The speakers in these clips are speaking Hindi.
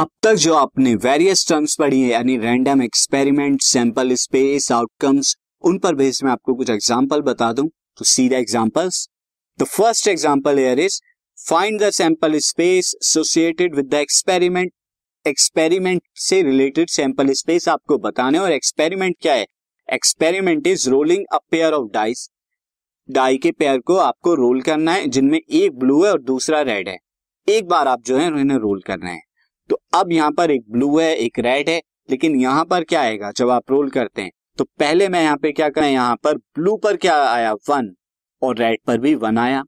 अब तक जो आपने वेरियस टर्म्स पढ़ी है, यानी random experiment sample space outcomes उन पर बेस में आपको कुछ एग्जांपल बता दूँ तो see the examples the first example here is find the sample space associated with the experiment experiment से रिलेटेड सैंपल स्पेस आपको बताने और एक्सपेरिमेंट क्या है? Experiment is rolling a pair of dice die के पेयर को आपको रोल करना है, जिनमें एक ब्लू है और दूसरा रेड है. एक बार आप जो है, इन्हें रोल करना है. तो अब यहाँ पर एक ब्लू है, एक रेड है, लेकिन यहाँ पर क्या आएगा जब आप रोल करते हैं? तो पहले मैं यहाँ पे क्या करें, यहाँ पर ब्लू पर क्या आया? वन और रेड पर भी वन आया।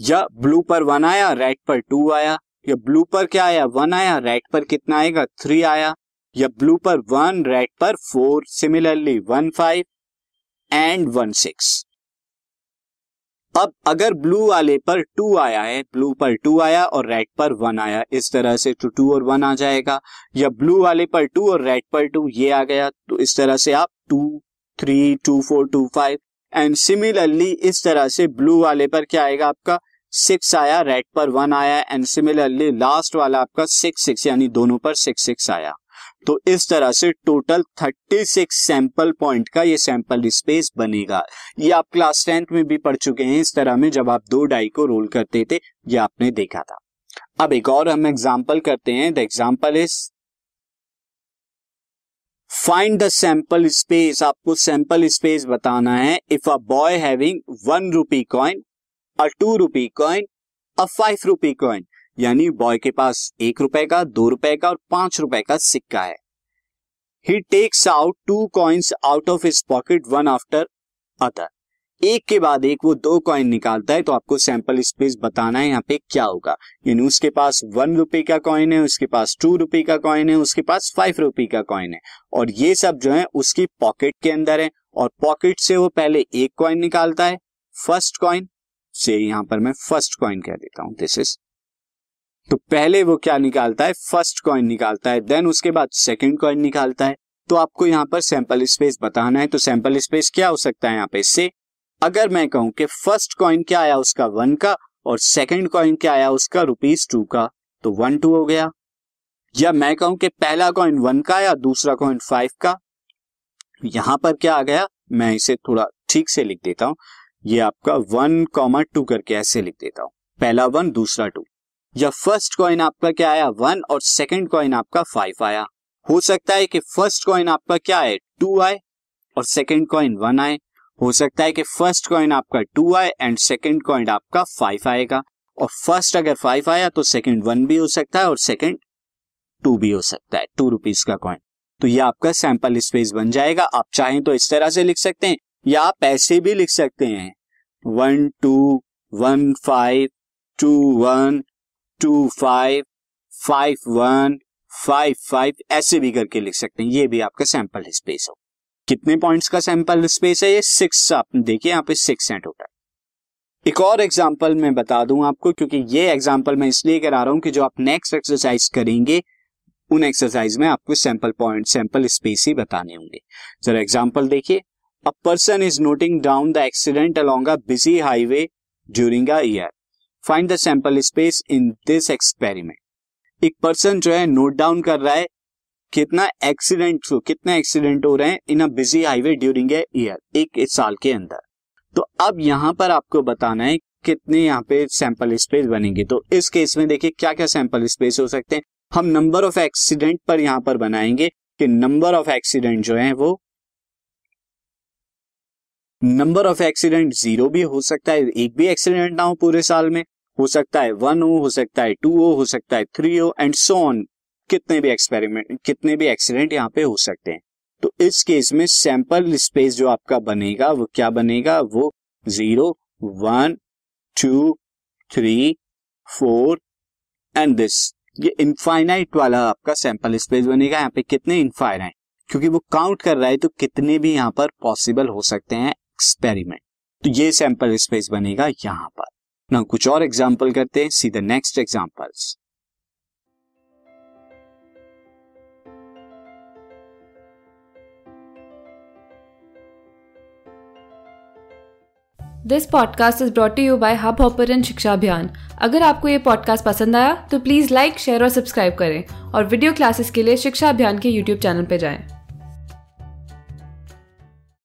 या ब्लू पर वन आया रेड पर टू आया। या ब्लू पर क्या आया? वन आया रेड पर कितना आएगा? थ्री आया। या ब्लू पर वन रेड पर four similarly one five and one six अब अगर ब्लू वाले पर टू आया है ब्लू पर टू आया और रेड पर वन आया, इस तरह से टू टू और वन आ जाएगा। या ब्लू वाले पर टू और रेड पर टू ये आ गया तो इस तरह से आप two three two four two five and similarly इस तरह से ब्लू वाले पर क्या आएगा आपका? सिक्स आया रेड पर वन आया एंड सिमिलरली लास्ट वाला आपका सिक्स सिक्स यानी दोनों पर सिक्स सिक्स आया। तो इस तरह से टोटल 36 सैंपल पॉइंट का ये सैंपल स्पेस बनेगा। ये आप क्लास टेंथ में भी पढ़ चुके हैं, इस तरह में जब आप दो डाई को रोल करते थे, ये आपने देखा था। अब एक और हम एग्ज़ाम्पल करते हैं। The example is find the sample space आपको सैंपल स्पेस बताना है। If a boy having one rupee coin a two rupee coin a five rupee coin यानी बॉय के पास एक रुपए का, दो रुपए का और पाँच रुपए का सिक्का है। He takes out two coins out of his pocket one after other एक के बाद एक वो दो कॉइन निकालता है तो आपको सैंपल स्पेस बताना है यहाँ पे क्या होगा। यानी उसके पास वन रुपए का कॉइन है, उसके पास टू रुपए का कॉइन है, उसके पास फाइव रुपए का कॉइन है। और ये सब जो है उसकी पॉकेट के अंदर है और पॉकेट से वो पहले एक कॉइन निकालता है फ़र्स्ट कॉइन से यहाँ पर मैं फ़र्स्ट कॉइन कह देता हूँ दिस इज़ तो पहले वो क्या निकालता है? फ़र्स्ट कॉइन निकालता है देन उसके बाद सेकंड कॉइन निकालता है। तो आपको यहाँ पर सैंपल स्पेस बताना है तो सैंपल स्पेस क्या हो सकता है यहाँ पे? से अगर मैं कहूँ कि फ़र्स्ट कॉइन क्या आया उसका वन का, और सेकंड कॉइन क्या आया उसका रुपीज़ टू का तो वन टू हो गया। या मैं कहूँ कि पहला कॉइन वन का आया दूसरा कॉइन फाइव का, यहाँ पर क्या आ गया? मैं इसे थोड़ा ठीक से लिख देता हूँ। ये आपका वन कॉमा टू करके ऐसे लिख देता हूँ। पहला वन दूसरा टू या फ़र्स्ट कॉइन आपका क्या आया? वन और सेकंड कॉइन आपका फाइव आया। हो सकता है कि फ़र्स्ट कॉइन आपका क्या है टू आए और सेकंड कॉइन वन आए। हो सकता है कि फ़र्स्ट कॉइन आपका टू आए एंड सेकंड कॉइन आपका फाइव आएगा। और फ़र्स्ट अगर फाइव आया तो सेकंड वन भी हो सकता है और सेकंड टू भी हो सकता है। टू रुपीज़ का कॉइन तो ये आपका सैंपल स्पेस बन जाएगा। आप चाहें तो इस तरह से लिख सकते हैं। या आप ऐसे भी लिख सकते हैं। One two one five two one two five five one five five ऐसे भी करके लिख सकते हैं। ये भी आपका सैंपल स्पेस हो। कितने पॉइंट्स का सैंपल स्पेस है ये? सिक्स आप देखिए, यहाँ पे सिक्स है। टोटल एक और एग्ज़ाम्पल मैं बता दूँ आपको, क्योंकि ये एग्ज़ाम्पल मैं इसलिए करा रहा हूँ कि जो आप नेक्स्ट एक्सरसाइज करेंगे, उन एक्सरसाइज में आपको सैंपल पॉइंट सैंपल स्पेस ही बताने होंगे। जरा एग्ज़ाम्पल देखिए। A person is noting down the accident along a busy highway during a year find the sample space in this experiment एक पर्सन जो है नोट डाउन कर रहा है, कितना एक्सीडेंट कितने एक्सीडेंट हो रहे हैं in a busy highway during a year एक साल के अंदर। तो अब यहाँ पर आपको बताना है कितने यहाँ पे सैंपल स्पेस बनेंगे। तो इस केस में देखिए क्या क्या सैंपल स्पेस हो सकते हैं। हम नंबर ऑफ़ एक्सीडेंट पर यहाँ पर बनाएँगे कि नंबर ऑफ़ एक्सीडेंट जो है वो नंबर ऑफ़ एक्सीडेंट ज़ीरो भी हो सकता है, एक भी एक्सीडेंट ना हो पूरे साल में। हो सकता है वन हो हो सकता है टू हो हो सकता है थ्री हो एंड सो ऑन कितने भी एक्सपेरिमेंट कितने भी एक्सीडेंट यहाँ पे हो सकते हैं। तो इस केस में सैंपल स्पेस जो आपका बनेगा, वो क्या बनेगा? वो zero one two three four and this ये इनफाइनाइट वाला आपका सैंपल स्पेस बनेगा। यहाँ पे कितने इनफाइनाइट क्योंकि वो काउंट कर रहा है तो कितने भी यहाँ पर पॉसिबल हो सकते हैं एक्सपेरिमेंट तो ये सैंपल स्पेस बनेगा यहाँ पर। ना कुछ और एग्ज़ाम्पल करते हैं. See the next examples this podcast is brought you by Hubhopper Shiksha Abhiyan अगर आपको ये पॉडकास्ट पसंद आया तो प्लीज़ लाइक शेयर और सब्सक्राइब करें और वीडियो क्लासेस के लिए शिक्षा अभियान के यूट्यूब चैनल पर जाएँ।